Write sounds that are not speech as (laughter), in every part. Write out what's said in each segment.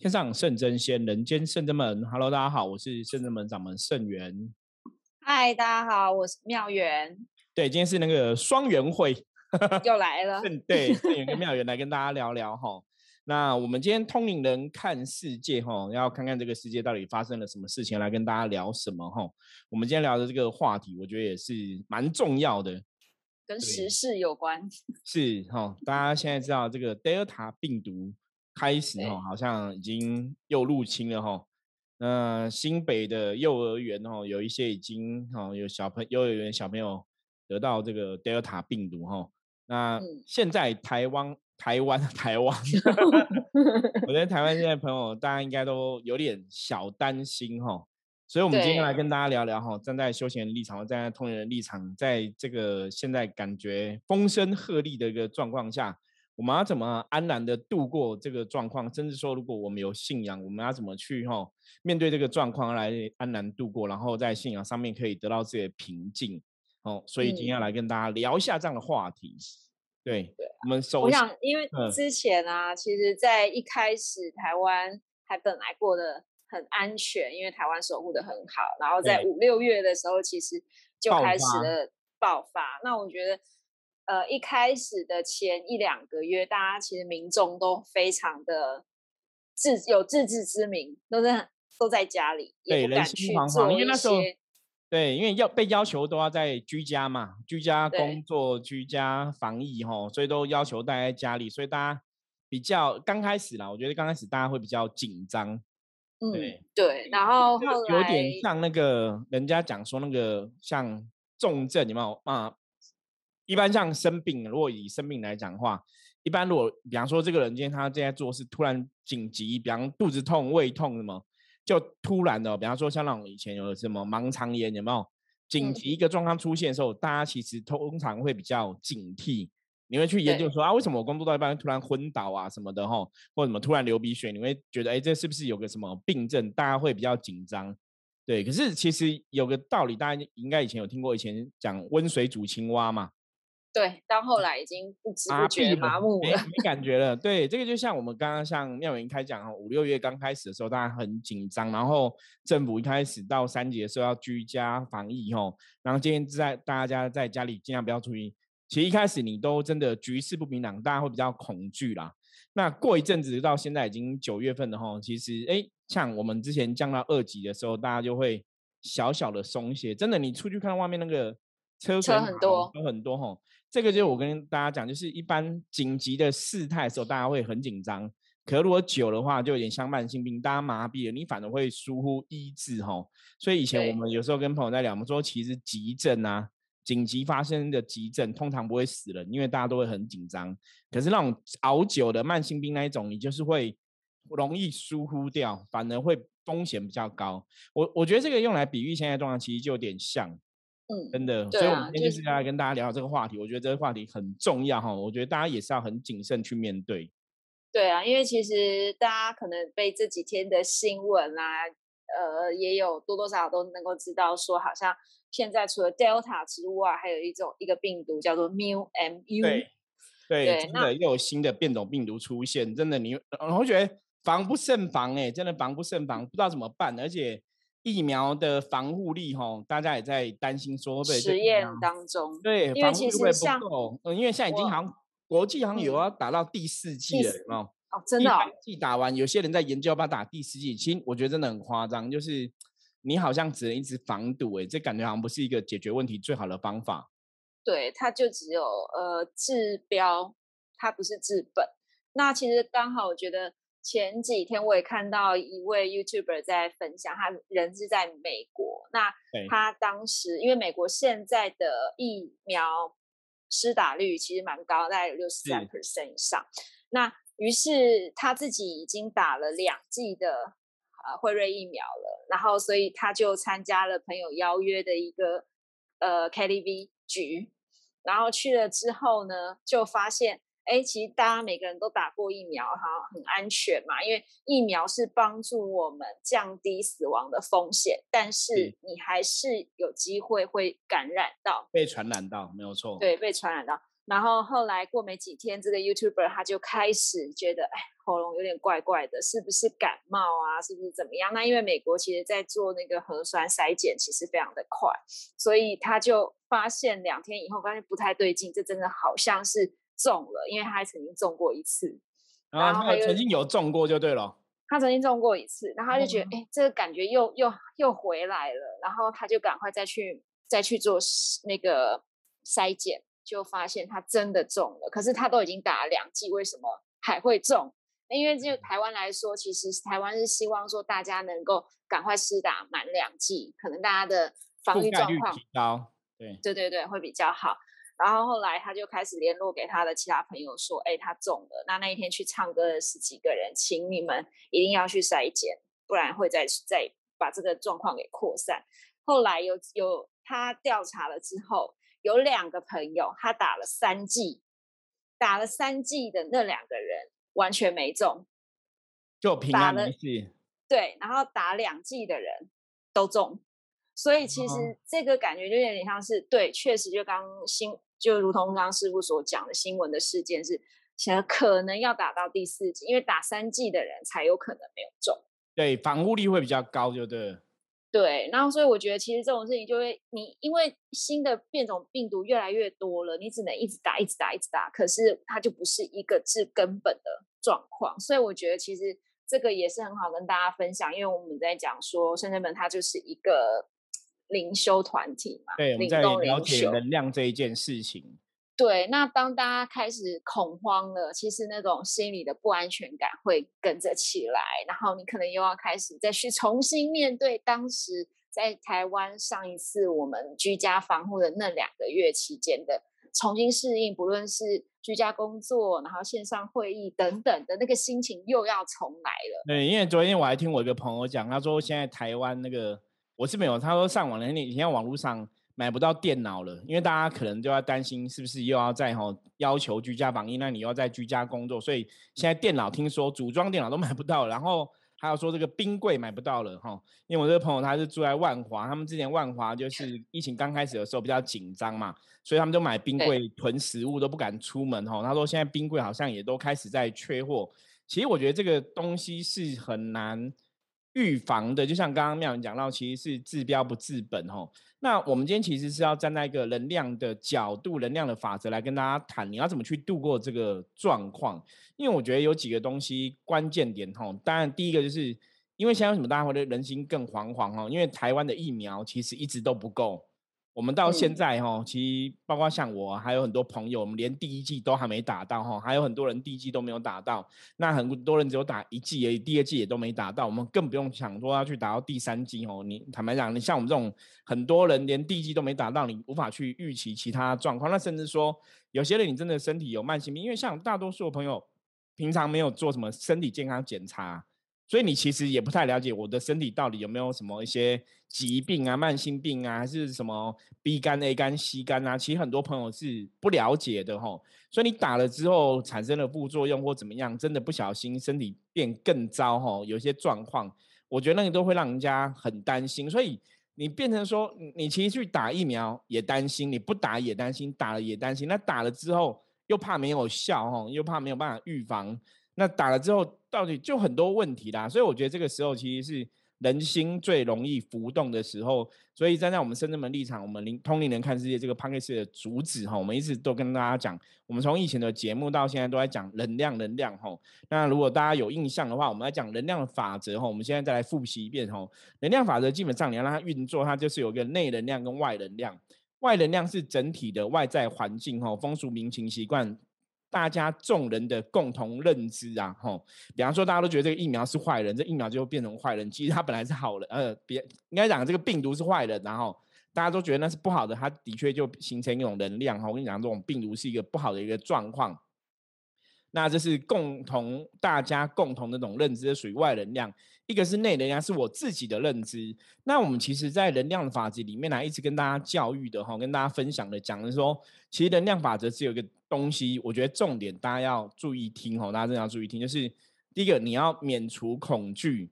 天上圣真仙，人间圣真门。Hello，大家好，我是圣真门掌门圣元。嗨，大家好，我是妙元。对，今天是那个双元会，又来了。对，圣元跟妙元来跟大家聊聊哈。那我们今天通灵人看世界哈，要看看这个世界到底发生了什么事情，来跟大家聊什么哈。我们今天聊的这个话题，我觉得也是蛮重要的，跟时事有关。是哈，大家现在知道这个 Delta 病毒。开始哈，好像已经又入侵了哈。那新北的幼儿园哦，有一些已经哦有小朋幼儿园小朋友得到这个 Delta 病毒哈。那现在台湾台湾 (laughs) 台湾，(laughs) 我觉得台湾现在朋友大家应该都有点小担心哈。所以，我们今天来跟大家聊聊哈，站在休闲立场，站在通人的立场，在这个现在感觉风声鹤唳的一个状况下。我们要怎么安然的度过这个状况？甚至说，如果我们有信仰，我们要怎么去哈面对这个状况来安然度过？然后在信仰上面可以得到自己的平静哦。所以今天要来跟大家聊一下这样的话题。对，我们首我想，因为之前啊，其实，在一开始台湾还本来过得很安全，因为台湾守护的很好。然后在五六月的时候，其实就开始了爆发。那我觉得。呃，一开始的前一两个月，大家其实民众都非常的自有自知之明，都在都在家里，也不敢去做一些。对，因为要被要求都要在居家嘛，居家工作、居家防疫哈，所以都要求待在家里，所以大家比较刚开始啦，我觉得刚开始大家会比较紧张。嗯，对，然后有点像那个人家讲说那个像重症，有没有啊？一般像生病，如果以生病来讲的话，一般如果比方说这个人今天他正在做事突然紧急，比方肚子痛、胃痛什么，就突然的，比方说像那种以前有什么盲肠炎，有没有紧急一个状况出现的时候，大家其实通常会比较警惕，你会去研究说啊，为什么我工作到一半突然昏倒啊什么的哈，或者什么突然流鼻血，你会觉得哎，这是不是有个什么病症？大家会比较紧张。对，可是其实有个道理，大家应该以前有听过，以前讲温水煮青蛙嘛。对，到后来已经不知不觉麻木了，没感觉了。对，这个就像我们刚刚像妙云开讲哈，五六月刚开始的时候，大家很紧张，然后政府一开始到三级的时候要居家防疫吼，然后今天在大家在家里尽量不要出去。其实一开始你都真的局势不明朗，大家会比较恐惧啦。那过一阵子到现在已经九月份了哈，其实哎，像我们之前降到二级的时候，大家就会小小的松懈。真的，你出去看外面那个车车很多，车很多哈。这个就是我跟大家讲，就是一般紧急的事态的时候，大家会很紧张。可如果久的话，就有点像慢性病，大家麻痹了，你反而会疏忽医治哈。所以以前我们有时候跟朋友在聊，我们说其实急症啊，紧急发生的急症通常不会死人，因为大家都会很紧张。可是那种熬久的慢性病那一种，你就是会容易疏忽掉，反而会风险比较高。我我觉得这个用来比喻现在状况，其实就有点像。嗯，真的，所以我们今天就是要来跟大家聊这个话题。我觉得这个话题很重要哈，我觉得大家也是要很谨慎去面对。对啊，因为其实大家可能被这几天的新闻啊，呃，也有多多少少都能够知道说，好像现在除了 Delta 之外，还有一种一个病毒叫做 Mu M U。对对，真的又有新的变种病毒出现，真的你我会觉得防不胜防哎，真的防不胜防，不知道怎么办，而且。疫苗的防护力，哈，大家也在担心说，被实验当中，对，防护力会不够。嗯，因为现在已经好像国际好像有要打到第四季了，有哦，真的，季打完，有些人在研究要不要打第四季。其实我觉得真的很夸张，就是你好像只能一直防堵，哎，这感觉好像不是一个解决问题最好的方法。对，它就只有呃治标，它不是治本。那其实刚好，我觉得。前几天我也看到一位 YouTuber 在分享，他人是在美国。那他当时因为美国现在的疫苗施打率其实蛮高，大概有六十三 percent 以上。那于是他自己已经打了两剂的呃辉瑞疫苗了，然后所以他就参加了朋友邀约的一个呃 KTV 局，然后去了之后呢，就发现。哎，其实大家每个人都打过疫苗，哈，很安全嘛。因为疫苗是帮助我们降低死亡的风险，但是你还是有机会会感染到，被传染到，没有错。对，被传染到。然后后来过没几天，这个 YouTuber 他就开始觉得，哎，喉咙有点怪怪的，是不是感冒啊？是不是怎么样？那因为美国其实在做那个核酸筛检，其实非常的快，所以他就发现两天以后发现不太对劲，这真的好像是中了，因为他还曾经中过一次，然后他曾经有中过就对了。他曾经中过一次，然后他就觉得，哎，这个感觉又又又回来了，然后他就赶快再去再去做那个筛检。就发现他真的中了，可是他都已经打了两剂，为什么还会中？因为就台湾来说，其实台湾是希望说大家能够赶快施打满两剂，可能大家的防御状况提高，对对对对，会比较好。然后后来他就开始联络给他的其他朋友说：“哎，他中了。”那那一天去唱歌的十几个人，请你们一定要去筛检，不然会再再把这个状况给扩散。后来有有他调查了之后。有两个朋友，他打了三剂，打了三剂的那两个人完全没中，就平安没事。对，然后打两剂的人都中，所以其实这个感觉就有点像是对，确实就刚新，就如同刚刚师傅所讲的新闻的事件是，现在可能要打到第四季，因为打三季的人才有可能没有中。对，防护力会比较高，就对。对，然后所以我觉得其实这种事情就会，你因为新的变种病毒越来越多了，你只能一直打，一直打，一直打，可是它就不是一个治根本的状况。所以我觉得其实这个也是很好跟大家分享，因为我们在讲说圣人们它就是一个灵修团体嘛，对，我们在了解能量这一件事情。对，那当大家开始恐慌了，其实那种心理的不安全感会跟着起来，然后你可能又要开始再去重新面对当时在台湾上一次我们居家防护的那两个月期间的重新适应，不论是居家工作，然后线上会议等等的那个心情又要重来了。对，因为昨天我还听我一个朋友讲，他说现在台湾那个我是没有，他说上网了你现在网络上。买不到电脑了，因为大家可能就要担心是不是又要在哈要求居家防疫，那你又要在居家工作，所以现在电脑听说组装电脑都买不到，然后还有说这个冰柜买不到了哈。因为我这个朋友他是住在万华，他们之前万华就是疫情刚开始的时候比较紧张嘛，所以他们就买冰柜囤食物都不敢出门哈。他说现在冰柜好像也都开始在缺货。其实我觉得这个东西是很难预防的，就像刚刚妙云讲到，其实是治标不治本哈。那我们今天其实是要站在一个能量的角度、能量的法则来跟大家谈，你要怎么去度过这个状况？因为我觉得有几个东西关键点哈。当然，第一个就是因为现在为什么大家会人心更惶惶哈？因为台湾的疫苗其实一直都不够。我们到现在哈，其实包括像我，还有很多朋友，我们连第一季都还没打到哈，还有很多人第一季都没有打到。那很多人只有打一季而已，第二季也都没打到。我们更不用想说要去打到第三季哦。你坦白讲，你像我们这种很多人连第一季都没打到，你无法去预期其他状况。那甚至说，有些人你真的身体有慢性病，因为像大多数的朋友平常没有做什么身体健康检查。所以你其实也不太了解我的身体到底有没有什么一些疾病啊、慢性病啊，还是什么 B 肝、A 肝、C 肝啊？其实很多朋友是不了解的吼。所以你打了之后产生了副作用或怎么样，真的不小心身体变更糟吼，有些状况，我觉得那个都会让人家很担心。所以你变成说，你其实去打疫苗也担心，你不打也担心，打了也担心。那打了之后又怕没有效吼，又怕没有办法预防。那打了之后，到底就很多问题啦，所以我觉得这个时候其实是人心最容易浮动的时候。所以站在我们深圳门立场，我们灵通灵人看世界这个 p a n k 的主旨哈，我们一直都跟大家讲，我们从以前的节目到现在都在讲能量，能量哈。那如果大家有印象的话，我们来讲能量的法则哈。我们现在再来复习一遍哈。能量法则基本上你要让它运作，它就是有一个内能量跟外能量。外能量是整体的外在环境哈，风俗民情习惯。大家众人的共同认知啊，吼，比方说大家都觉得这个疫苗是坏人，这疫苗就会变成坏人。其实它本来是好人，呃，别应该讲这个病毒是坏人，然后大家都觉得那是不好的，它的确就形成一种能量。哈，我跟你讲，这种病毒是一个不好的一个状况。那这是共同大家共同的那种认知，属于外能量。一个是内能量，是我自己的认知。那我们其实，在能量法则里面呢，一直跟大家教育的哈，跟大家分享的，讲的说，其实能量法则是有一个东西，我觉得重点大家要注意听哈，大家真的要注意听，就是第一个，你要免除恐惧，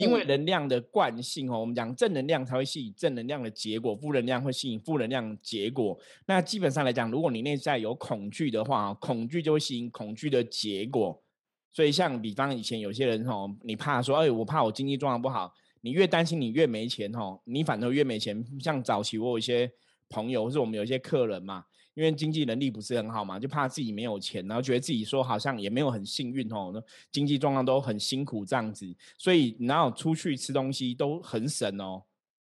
因为能量的惯性哦，我们讲正能量才会吸引正能量的结果，负能量会吸引负能量结果。那基本上来讲，如果你内在有恐惧的话，恐惧就会吸引恐惧的结果。所以像比方以前有些人哦，你怕说，哎，我怕我经济状况不好，你越担心你越没钱哦，你反而越没钱。像早期我有一些朋友，或是我们有一些客人嘛。因为经济能力不是很好嘛，就怕自己没有钱，然后觉得自己说好像也没有很幸运哦，那经济状况都很辛苦这样子，所以然后出去吃东西都很省哦，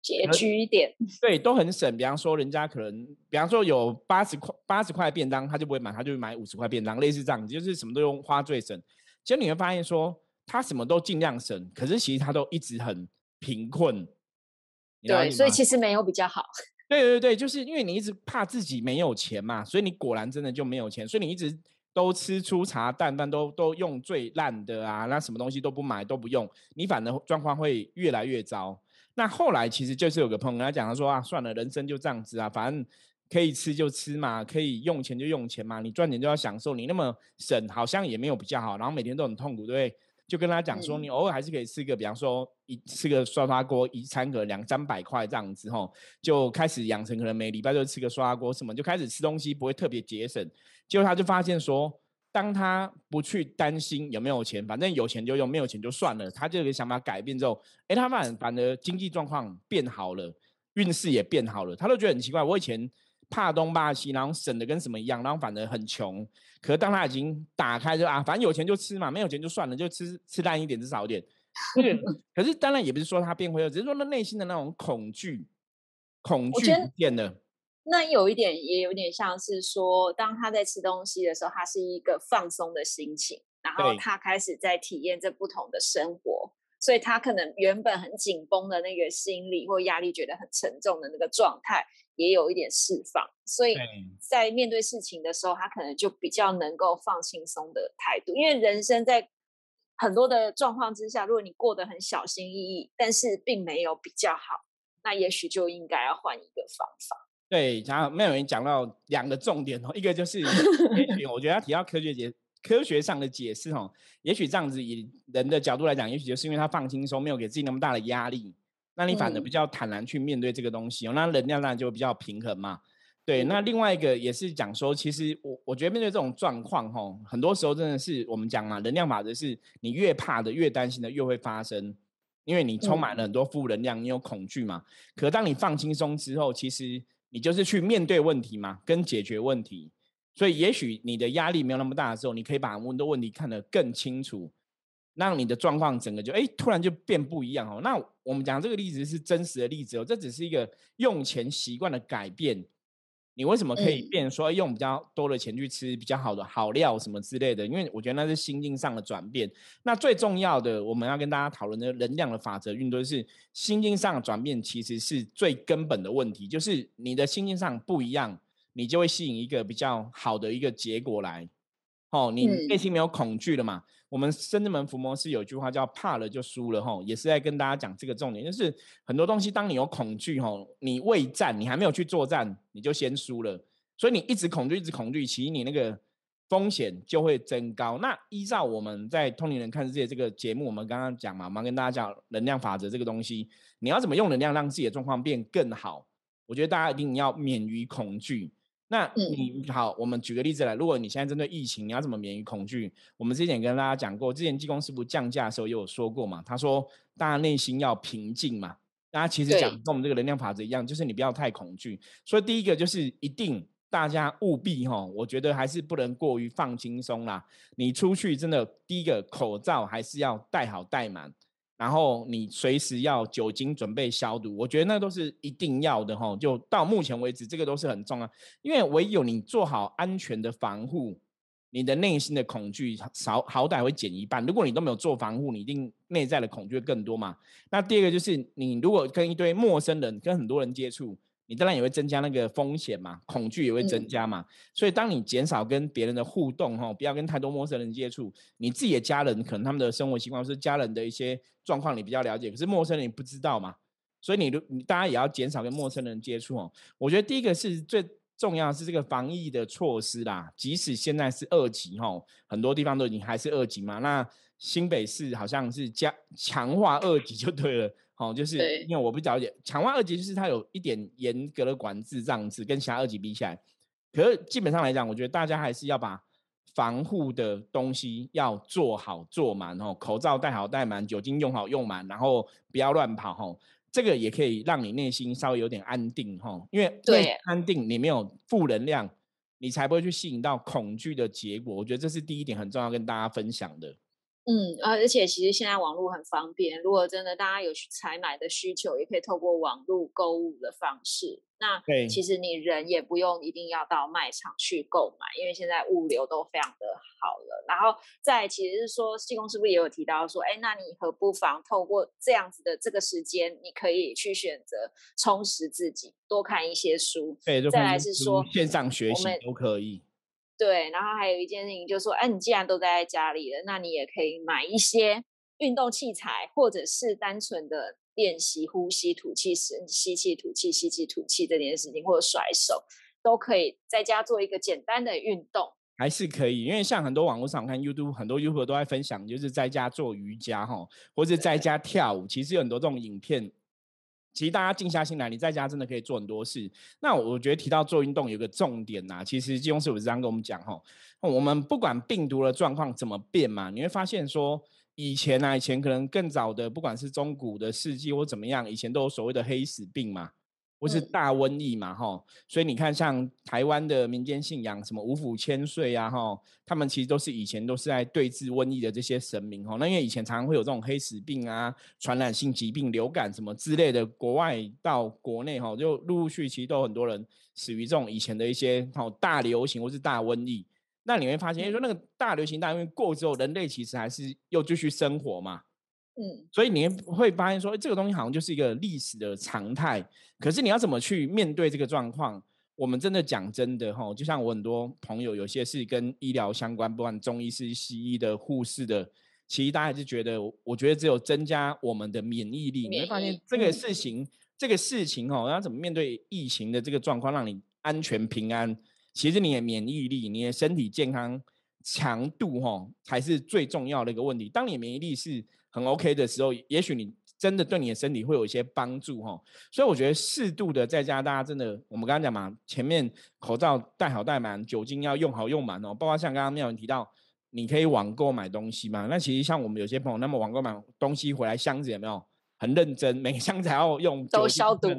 拮据一点，对，都很省。比方说，人家可能，比方说有八十块八十块便当，他就不会买，他就买五十块便当，类似这样子，就是什么都用花最省。其实你会发现说，他什么都尽量省，可是其实他都一直很贫困。对，所以其实没有比较好。对对对，就是因为你一直怕自己没有钱嘛，所以你果然真的就没有钱，所以你一直都吃粗茶淡饭，都都用最烂的啊，那什么东西都不买都不用，你反而状况会越来越糟。那后来其实就是有个朋友跟他讲，他说啊，算了，人生就这样子啊，反正可以吃就吃嘛，可以用钱就用钱嘛，你赚钱就要享受，你那么省好像也没有比较好，然后每天都很痛苦，对不对？就跟他讲说，你偶尔还是可以吃个，比方说一吃个刷刷锅，一餐个两三百块这样子吼，就开始养成可能每礼拜就吃个刷刷锅什么，就开始吃东西不会特别节省。结果他就发现说，当他不去担心有没有钱，反正有钱就用，没有钱就算了。他这个想法改变之后，哎，他反反而经济状况变好了，运势也变好了。他都觉得很奇怪，我以前。怕东怕西，然后省的跟什么一样，然后反而很穷。可是当他已经打开，就啊，反正有钱就吃嘛，没有钱就算了，就吃吃烂一点，吃少一点。(laughs) 可是当然也不是说他变灰了，只是说他内心的那种恐惧，恐惧不见了。那有一点也有点像是说，当他在吃东西的时候，他是一个放松的心情，然后他开始在体验这不同的生活，所以他可能原本很紧绷的那个心理或压力，觉得很沉重的那个状态。也有一点释放，所以在面对事情的时候，他可能就比较能够放轻松的态度。因为人生在很多的状况之下，如果你过得很小心翼翼，但是并没有比较好，那也许就应该要换一个方法。对，然后没有人讲到两个重点哦，一个就是，(laughs) 我觉得他提到科学解科学上的解释哦，也许这样子以人的角度来讲，也许就是因为他放轻松，没有给自己那么大的压力。那你反而比较坦然去面对这个东西哦，那能量当然就比较平衡嘛。对，那另外一个也是讲说，其实我我觉得面对这种状况吼，很多时候真的是我们讲嘛，能量法则是你越怕的、越担心的越会发生，因为你充满了很多负能量，你有恐惧嘛。可当你放轻松之后，其实你就是去面对问题嘛，跟解决问题。所以也许你的压力没有那么大的时候，你可以把很多问题看得更清楚。让你的状况整个就哎，突然就变不一样哦。那我们讲这个例子是真实的例子哦，这只是一个用钱习惯的改变。你为什么可以变说用比较多的钱去吃比较好的好料什么之类的？因为我觉得那是心境上的转变。那最重要的，我们要跟大家讨论的能量的法则运动是心境上的转变，其实是最根本的问题。就是你的心境上不一样，你就会吸引一个比较好的一个结果来。哦，你内心没有恐惧了嘛？我们深圳门伏魔师有句话叫“怕了就输了”吼，也是在跟大家讲这个重点，就是很多东西，当你有恐惧吼，你未战，你还没有去作战，你就先输了。所以你一直恐惧，一直恐惧，其实你那个风险就会增高。那依照我们在通灵人看世界这个节目，我们刚刚讲嘛，我们跟大家讲能量法则这个东西，你要怎么用能量让自己的状况变更好？我觉得大家一定要免于恐惧。那你好，我们举个例子来。如果你现在针对疫情，你要怎么免于恐惧？我们之前跟大家讲过，之前技工师傅降价的时候也有说过嘛。他说，大家内心要平静嘛。大家其实讲跟我们这个能量法则一样，就是你不要太恐惧。所以第一个就是一定大家务必哈，我觉得还是不能过于放轻松啦。你出去真的第一个口罩还是要戴好戴满。然后你随时要酒精准备消毒，我觉得那都是一定要的哈。就到目前为止，这个都是很重要，因为唯有你做好安全的防护，你的内心的恐惧少好歹会减一半。如果你都没有做防护，你一定内在的恐惧更多嘛。那第二个就是你如果跟一堆陌生人、跟很多人接触。你当然也会增加那个风险嘛，恐惧也会增加嘛。所以当你减少跟别人的互动哈，不要跟太多陌生人接触，你自己的家人可能他们的生活习惯是家人的一些状况你比较了解，可是陌生人你不知道嘛。所以你你大家也要减少跟陌生人接触哦。我觉得第一个是最重要是这个防疫的措施啦，即使现在是二级哈，很多地方都已经还是二级嘛。那新北市好像是加强化二级就对了，哦，就是因为我不了解强化二级，就是它有一点严格的管制这样子，跟其他二级比起来，可是基本上来讲，我觉得大家还是要把防护的东西要做好做满哦，口罩戴好戴满，酒精用好用满，然后不要乱跑哦，这个也可以让你内心稍微有点安定吼，因为对安定你没有负能量，你才不会去吸引到恐惧的结果。我觉得这是第一点很重要跟大家分享的。嗯，而且其实现在网络很方便，如果真的大家有去采买的需求，也可以透过网络购物的方式。那其实你人也不用一定要到卖场去购买，因为现在物流都非常的好了。然后再其实是说，济公师傅也有提到说，哎，那你何不妨透过这样子的这个时间，你可以去选择充实自己，多看一些书。对，再来是说线上学习都可以。对，然后还有一件事情就是说，哎，你既然都待在家里了，那你也可以买一些运动器材，或者是单纯的练习呼吸、吐气时吸气、吐气、吸气、吐气这件事情，或者甩手，都可以在家做一个简单的运动，还是可以。因为像很多网络上看 YouTube，很多 YouTube 都在分享，就是在家做瑜伽哈，或者在家跳舞，其实有很多这种影片。其实大家静下心来，你在家真的可以做很多事。那我觉得提到做运动有个重点呐，其实金庸师傅这样跟我们讲吼，我们不管病毒的状况怎么变嘛，你会发现说以前啊，以前可能更早的，不管是中古的世纪或怎么样，以前都有所谓的黑死病嘛。或是大瘟疫嘛，哈，所以你看，像台湾的民间信仰，什么五府千岁啊，哈，他们其实都是以前都是在对治瘟疫的这些神明，哈。那因为以前常常会有这种黑死病啊、传染性疾病、流感什么之类的，国外到国内，哈，就陆陆续续都很多人死于这种以前的一些哈大流行或是大瘟疫。那你会发现，说那个大流行大瘟疫过之后，人类其实还是又继续生活嘛。嗯，所以你会发现说，这个东西好像就是一个历史的常态。可是你要怎么去面对这个状况？我们真的讲真的哈，就像我很多朋友，有些是跟医疗相关，不管中医师、西医的、护士的，其实大家还是觉得，我觉得只有增加我们的免疫力。你会发现这个事情，这个事情哦，要怎么面对疫情的这个状况，让你安全平安？其实你的免疫力、你的身体健康强度哈，才是最重要的一个问题。当你免疫力是很 OK 的时候，也许你真的对你的身体会有一些帮助哈。所以我觉得适度的在家，大家真的，我们刚刚讲嘛，前面口罩戴好戴满，酒精要用好用满哦。包括像刚刚妙文提到，你可以网购买东西嘛。那其实像我们有些朋友，那么网购买东西回来箱子有没有很认真？每个箱子还要用都消毒。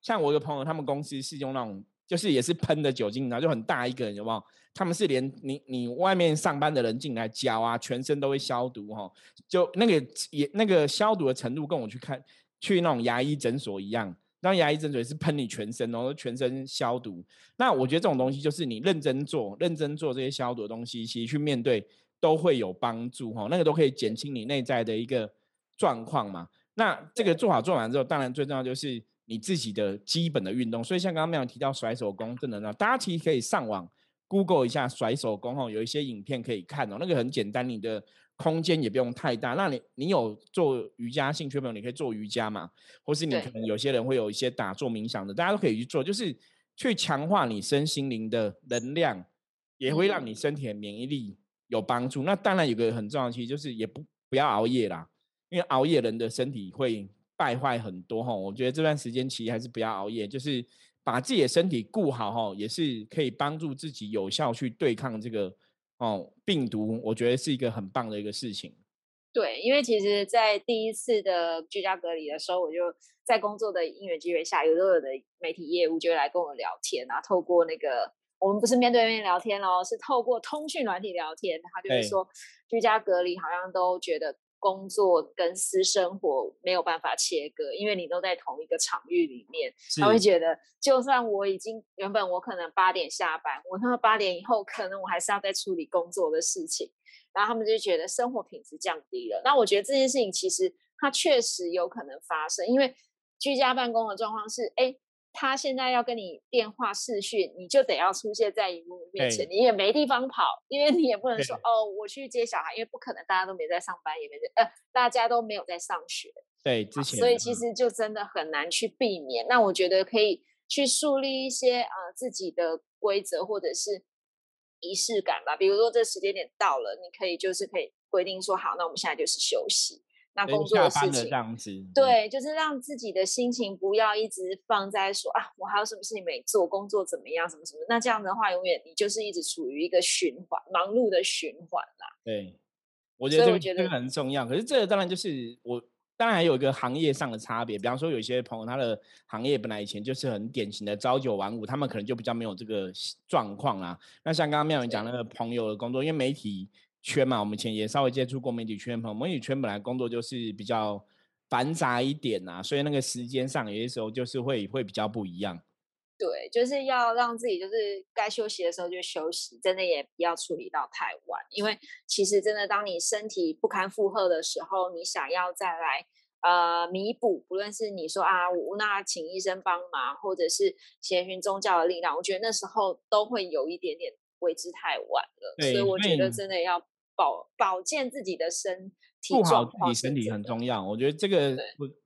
像我一个朋友，他们公司是用那种，就是也是喷的酒精，然后就很大一个，有没有？他们是连你你外面上班的人进来脚啊，全身都会消毒哈，就那个也那个消毒的程度，跟我去看去那种牙医诊所一样，那牙医诊所是喷你全身，然后全身消毒。那我觉得这种东西就是你认真做，认真做这些消毒的东西，其实去面对都会有帮助哈，那个都可以减轻你内在的一个状况嘛。那这个做好做完之后，当然最重要就是你自己的基本的运动。所以像刚刚没有提到甩手功，真的呢，大家其实可以上网。Google 一下甩手工哦，有一些影片可以看哦，那个很简单，你的空间也不用太大。那你你有做瑜伽兴趣朋友，你可以做瑜伽嘛，或是你可能有些人会有一些打坐冥想的，大家都可以去做，就是去强化你身心灵的能量，也会让你身体的免疫力有帮助。那当然有个很重要的其实就是也不不要熬夜啦，因为熬夜人的身体会败坏很多哈。我觉得这段时间其实还是不要熬夜，就是。把自己的身体顾好哈，也是可以帮助自己有效去对抗这个哦病毒。我觉得是一个很棒的一个事情。对，因为其实，在第一次的居家隔离的时候，我就在工作的因缘机会下，有所有的媒体业务就会来跟我聊天啊。透过那个，我们不是面对面聊天哦，是透过通讯软体聊天。他就是说，居家隔离好像都觉得。工作跟私生活没有办法切割，因为你都在同一个场域里面，他会觉得，就算我已经原本我可能八点下班，我那八点以后可能我还是要在处理工作的事情，然后他们就觉得生活品质降低了。那我觉得这件事情其实它确实有可能发生，因为居家办公的状况是，哎。他现在要跟你电话视讯，你就得要出现在荧幕面前，你也没地方跑，因为你也不能说哦，我去接小孩，因为不可能，大家都没在上班，也没在呃，大家都没有在上学。对，之前，所以其实就真的很难去避免。那我觉得可以去树立一些呃自己的规则，或者是仪式感吧。比如说这时间点到了，你可以就是可以规定说好，那我们现在就是休息。那工作的事情，这样子，对，就是让自己的心情不要一直放在说啊，我还有什么事情没做，工作怎么样，什么什么。那这样的话，永远你就是一直处于一个循环，忙碌的循环啦。对，我觉得这个很重要。可是这个当然就是我，当然还有一个行业上的差别。比方说，有些朋友他的行业本来以前就是很典型的朝九晚五，他们可能就比较没有这个状况啦。那像刚刚妙云讲那个朋友的工作，因为媒体。圈嘛，我们前也稍微接触过媒体圈朋友，媒体圈本来工作就是比较繁杂一点呐，所以那个时间上有些时候就是会会比较不一样。对，就是要让自己就是该休息的时候就休息，真的也不要处理到太晚，因为其实真的当你身体不堪负荷的时候，你想要再来呃弥补，不论是你说啊，我那请医生帮忙，或者是协寻宗教的力量，我觉得那时候都会有一点点。为之太晚了，所以我觉得真的要保保健自己的身体，顾好自己身体很重要。我觉得这个，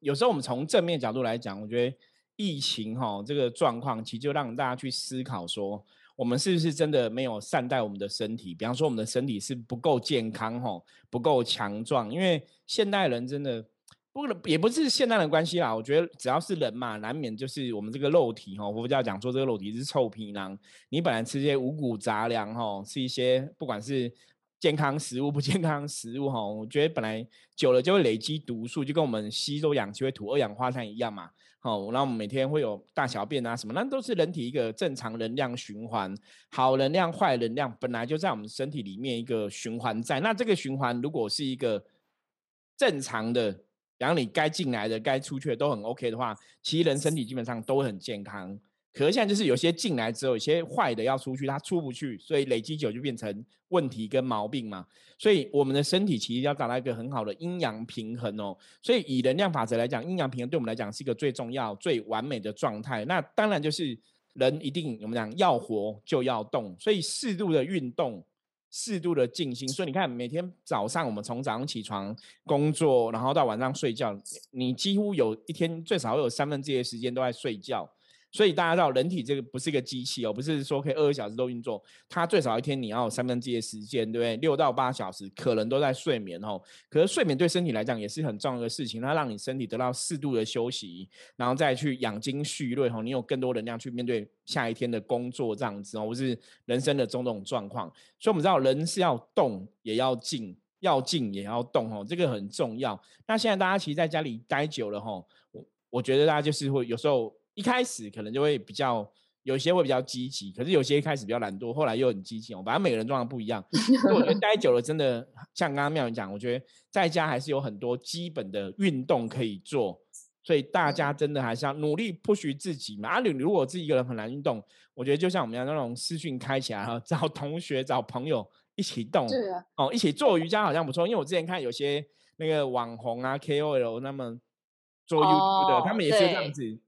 有时候我们从正面角度来讲，我觉得疫情哈这个状况，其实就让大家去思考说，我们是不是真的没有善待我们的身体？比方说，我们的身体是不够健康哈，不够强壮，因为现代人真的。不能，也不是现代的关系啦。我觉得只要是人嘛，难免就是我们这个肉体哈。佛教讲说这个肉体是臭皮囊，你本来吃一些五谷杂粮哈，吃一些不管是健康食物不健康食物哈，我觉得本来久了就会累积毒素，就跟我们吸收氧气会吐二氧化碳一样嘛。好，那我们每天会有大小便啊什么，那都是人体一个正常能量循环，好能量、坏能量本来就在我们身体里面一个循环在。那这个循环如果是一个正常的。然后你该进来的、该出去的都很 OK 的话，其实人身体基本上都很健康。可是现在就是有些进来之后，有些坏的要出去，它出不去，所以累积久就变成问题跟毛病嘛。所以我们的身体其实要达到一个很好的阴阳平衡哦。所以以能量法则来讲，阴阳平衡对我们来讲是一个最重要、最完美的状态。那当然就是人一定我们讲要活就要动，所以适度的运动。适度的静心，所以你看，每天早上我们从早上起床工作，然后到晚上睡觉，你几乎有一天最少有三分之一的时间都在睡觉。所以大家知道，人体这个不是一个机器哦，不是说可以二十小时都运作，它最少一天你要有三分之一的时间，对不对？六到八小时可能都在睡眠哦。可是睡眠对身体来讲也是很重要的事情，它让你身体得到适度的休息，然后再去养精蓄锐哦，你有更多能量去面对下一天的工作这样子哦，或是人生的种种状况。所以我们知道，人是要动也要静，要静也要动哦，这个很重要。那现在大家其实在家里待久了哈，我我觉得大家就是会有时候。一开始可能就会比较有些会比较积极，可是有些一开始比较懒惰，后来又很激情哦。反正每个人状况不一样。(laughs) 我觉得待久了，真的像刚刚妙云讲，我觉得在家还是有很多基本的运动可以做，所以大家真的还是要努力不许自己嘛。啊，你如果自己一个人很难运动，我觉得就像我们要那种私讯开起来哈，(laughs) 找同学找朋友一起动，哦，一起做瑜伽好像不错。因为我之前看有些那个网红啊 KOL 他们做 YouTube 的，他们也是这样子。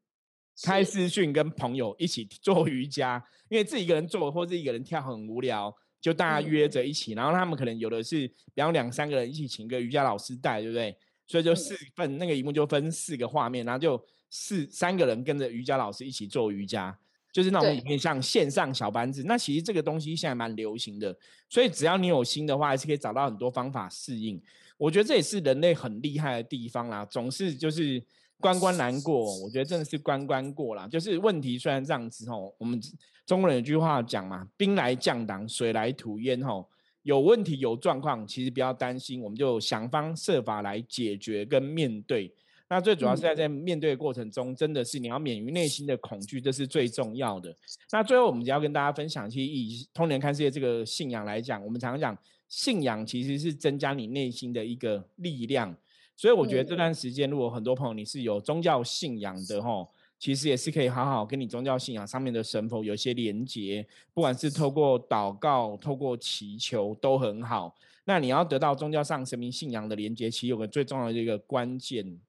开私讯跟朋友一起做瑜伽，因为自己一个人做或者一个人跳很无聊，就大家约着一起。然后他们可能有的是，比方两三个人一起请个瑜伽老师带，对不对？所以就四份那个一幕就分四个画面，然后就四三个人跟着瑜伽老师一起做瑜伽，就是那种里面像线上小班制。那其实这个东西现在蛮流行的，所以只要你有心的话，还是可以找到很多方法适应。我觉得这也是人类很厉害的地方啦，总是就是。关关难过，我觉得真的是关关过啦。就是问题虽然这样子吼，我们中国人有句话讲嘛，“兵来将挡，水来土掩”吼，有问题有状况，其实不要担心，我们就想方设法来解决跟面对。那最主要是在在面对的过程中，真的是你要免于内心的恐惧，这是最重要的。那最后我们就要跟大家分享，其实以通年看世界这个信仰来讲，我们常常讲信仰其实是增加你内心的一个力量。所以我觉得这段时间，如果很多朋友你是有宗教信仰的吼，其实也是可以好好跟你宗教信仰上面的神佛有一些连接，不管是透过祷告、透过祈求都很好。那你要得到宗教上神明信仰的连接，其实有个最重要的一个关键，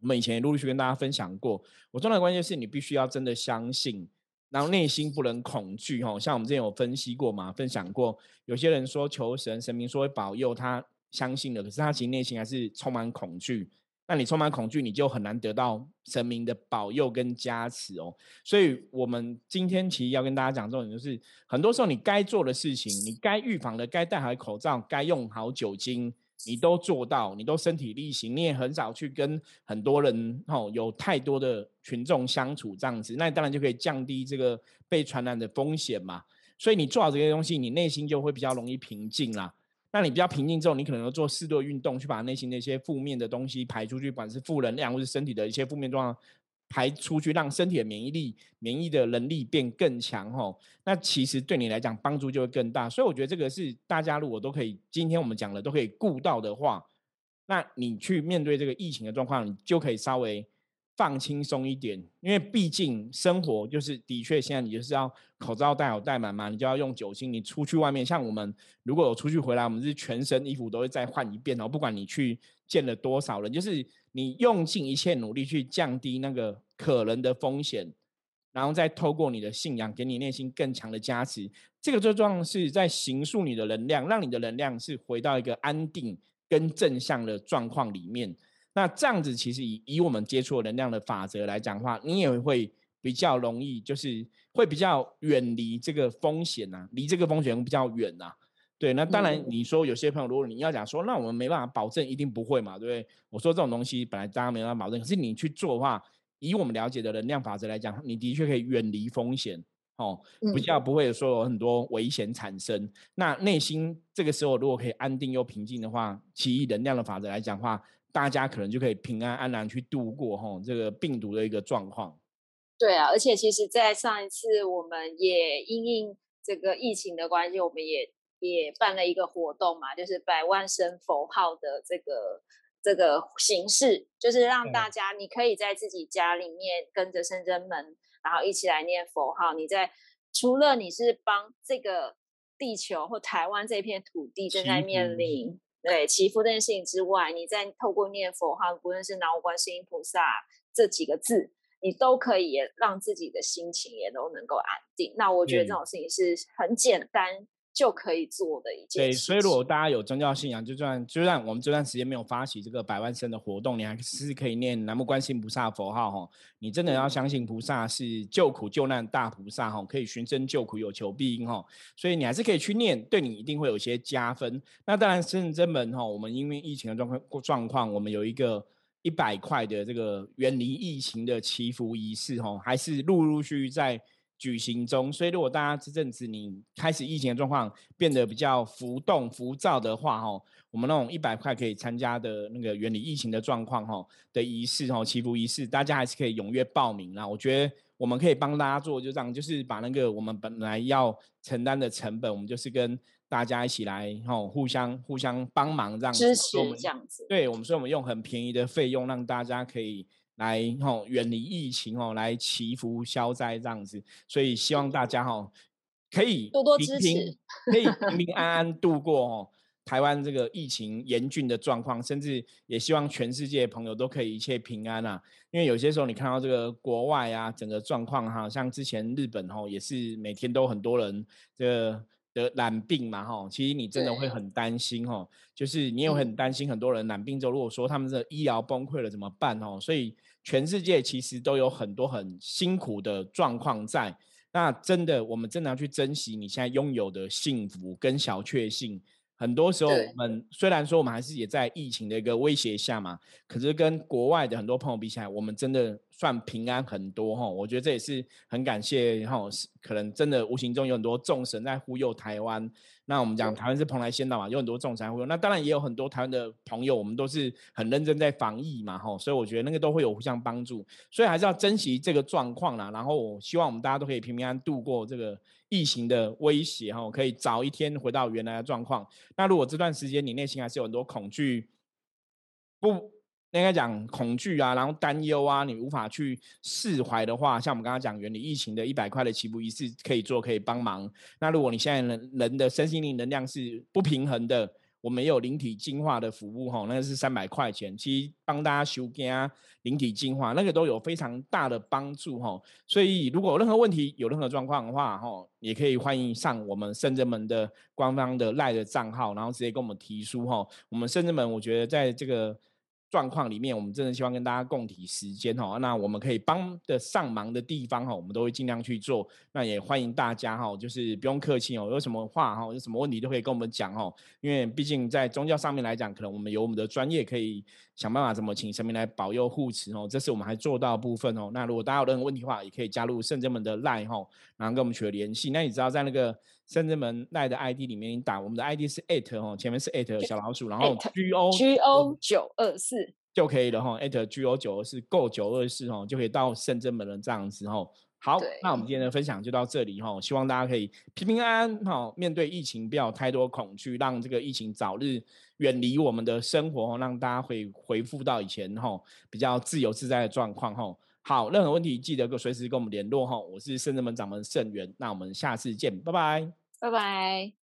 我们以前也陆陆续跟大家分享过。我重要的关键是你必须要真的相信，然后内心不能恐惧吼。像我们之前有分析过嘛，分享过，有些人说求神神明说会保佑他。相信了，可是他其实内心还是充满恐惧，那你充满恐惧，你就很难得到神明的保佑跟加持哦。所以，我们今天其实要跟大家讲重点，就是很多时候你该做的事情，你该预防的，该戴好口罩，该用好酒精，你都做到，你都身体力行，你也很少去跟很多人哦有太多的群众相处这样子，那当然就可以降低这个被传染的风险嘛。所以你做好这些东西，你内心就会比较容易平静啦。那你比较平静之后，你可能要做适度运动，去把内心那些负面的东西排出去，不管是负能量或是身体的一些负面状况排出去，让身体的免疫力、免疫的能力变更强吼。那其实对你来讲帮助就会更大。所以我觉得这个是大家如果都可以，今天我们讲的都可以顾到的话，那你去面对这个疫情的状况，你就可以稍微。放轻松一点，因为毕竟生活就是的确，现在你就是要口罩戴好戴满嘛，你就要用酒精。你出去外面，像我们如果有出去回来，我们是全身衣服都会再换一遍哦。不管你去见了多少人，就是你用尽一切努力去降低那个可能的风险，然后再透过你的信仰，给你内心更强的加持。这个最重要是在形塑你的能量，让你的能量是回到一个安定跟正向的状况里面。那这样子，其实以以我们接触能量的法则来讲的话，你也会比较容易，就是会比较远离这个风险呐，离这个风险比较远呐。对，那当然你说有些朋友，如果你要讲说，那我们没办法保证一定不会嘛，对不对？我说这种东西本来大家没办法保证，可是你去做的话，以我们了解的能量法则来讲，你的确可以远离风险哦，比较不会说有很多危险产生。那内心这个时候如果可以安定又平静的话，其以能量的法则来讲的话。大家可能就可以平安安然去度过哈这个病毒的一个状况。对啊，而且其实，在上一次我们也因应这个疫情的关系，我们也也办了一个活动嘛，就是百万声佛号的这个这个形式，就是让大家你可以在自己家里面跟着圣真门，然后一起来念佛号。你在除了你是帮这个地球或台湾这片土地正在面临。对祈福这件事情之外，你在透过念佛哈，不论是南无观世音菩萨这几个字，你都可以让自己的心情也都能够安定。那我觉得这种事情是很简单。就可以做的一件。对，所以如果大家有宗教信仰，就算就算我们这段时间没有发起这个百万生的活动，你还是可以念南无观世音菩萨佛号哈。你真的要相信菩萨是救苦救难大菩萨哈，可以寻声救苦，有求必应哈。所以你还是可以去念，对你一定会有些加分。那当然，深圳门哈，我们因为疫情的状况状况，我们有一个一百块的这个远离疫情的祈福仪式哈，还是陆陆续续在。举行中，所以如果大家这阵子你开始疫情的状况变得比较浮动、浮躁的话，哈，我们那种一百块可以参加的那个远离疫情的状况，哈的仪式，哈祈福仪式，大家还是可以踊跃报名啦。我觉得我们可以帮大家做，就这样，就是把那个我们本来要承担的成本，我们就是跟大家一起来，哈，互相互相帮忙这样支持这样子。对我们，所以我们用很便宜的费用让大家可以。来吼，远离疫情哦，来祈福消灾这样子，所以希望大家哈可以多多支持，可以平平安 (laughs) 安度过哦台湾这个疫情严峻的状况，甚至也希望全世界朋友都可以一切平安啊。因为有些时候你看到这个国外啊，整个状况哈，像之前日本吼也是每天都很多人这。的染病嘛，哈，其实你真的会很担心，哈，就是你也很担心很多人染病之后，如果说他们的医疗崩溃了怎么办，哦，所以全世界其实都有很多很辛苦的状况在，那真的我们真的要去珍惜你现在拥有的幸福跟小确幸。很多时候，我们虽然说我们还是也在疫情的一个威胁下嘛，可是跟国外的很多朋友比起来，我们真的算平安很多哈。我觉得这也是很感谢哈，可能真的无形中有很多众神在忽悠台湾。那我们讲台湾是蓬莱仙岛嘛，有很多众神忽悠。那当然也有很多台湾的朋友，我们都是很认真在防疫嘛哈，所以我觉得那个都会有互相帮助。所以还是要珍惜这个状况啦。然后我希望我们大家都可以平平安度过这个。疫情的威胁哈，可以早一天回到原来的状况。那如果这段时间你内心还是有很多恐惧，不应该讲恐惧啊，然后担忧啊，你无法去释怀的话，像我们刚刚讲原理疫情的一百块的起步仪式可以做，可以帮忙。那如果你现在人人的身心灵能量是不平衡的。我们有灵体净化的服务哈，那个是三百块钱，其实帮大家修啊，灵体净化，那个都有非常大的帮助哈。所以如果有任何问题、有任何状况的话哈，也可以欢迎上我们圣人门的官方的赖的账号，然后直接跟我们提出哈。我们圣人门，我觉得在这个状况里面，我们真的希望跟大家共体时间哈。那我们可以帮得上忙的地方哈，我们都会尽量去做。那也欢迎大家哈，就是不用客气哦，有什么话哈，有什么问题都可以跟我们讲哦。因为毕竟在宗教上面来讲，可能我们有我们的专业，可以想办法怎么请神明来保佑护持哦。这是我们还做到部分哦。那如果大家有任何问题的话，也可以加入圣真门的 line 哈，然后跟我们取得联系。那你知道在那个圣真门 line 的 ID 里面，你打我们的 ID 是 at 哦，前面是 at 小老鼠，然后 G O G O 九二四。就可以了哈，at G O 九二四 Go 九二四哈，就可以到深圳门了这样子哈。好，那我们今天的分享就到这里哈，希望大家可以平平安安哈，面对疫情不要太多恐惧，让这个疫情早日远离我们的生活，让大家会回复到以前哈比较自由自在的状况哈。好，任何问题记得随时跟我们联络哈。我是圣人门掌门圣元，那我们下次见，拜拜，拜拜。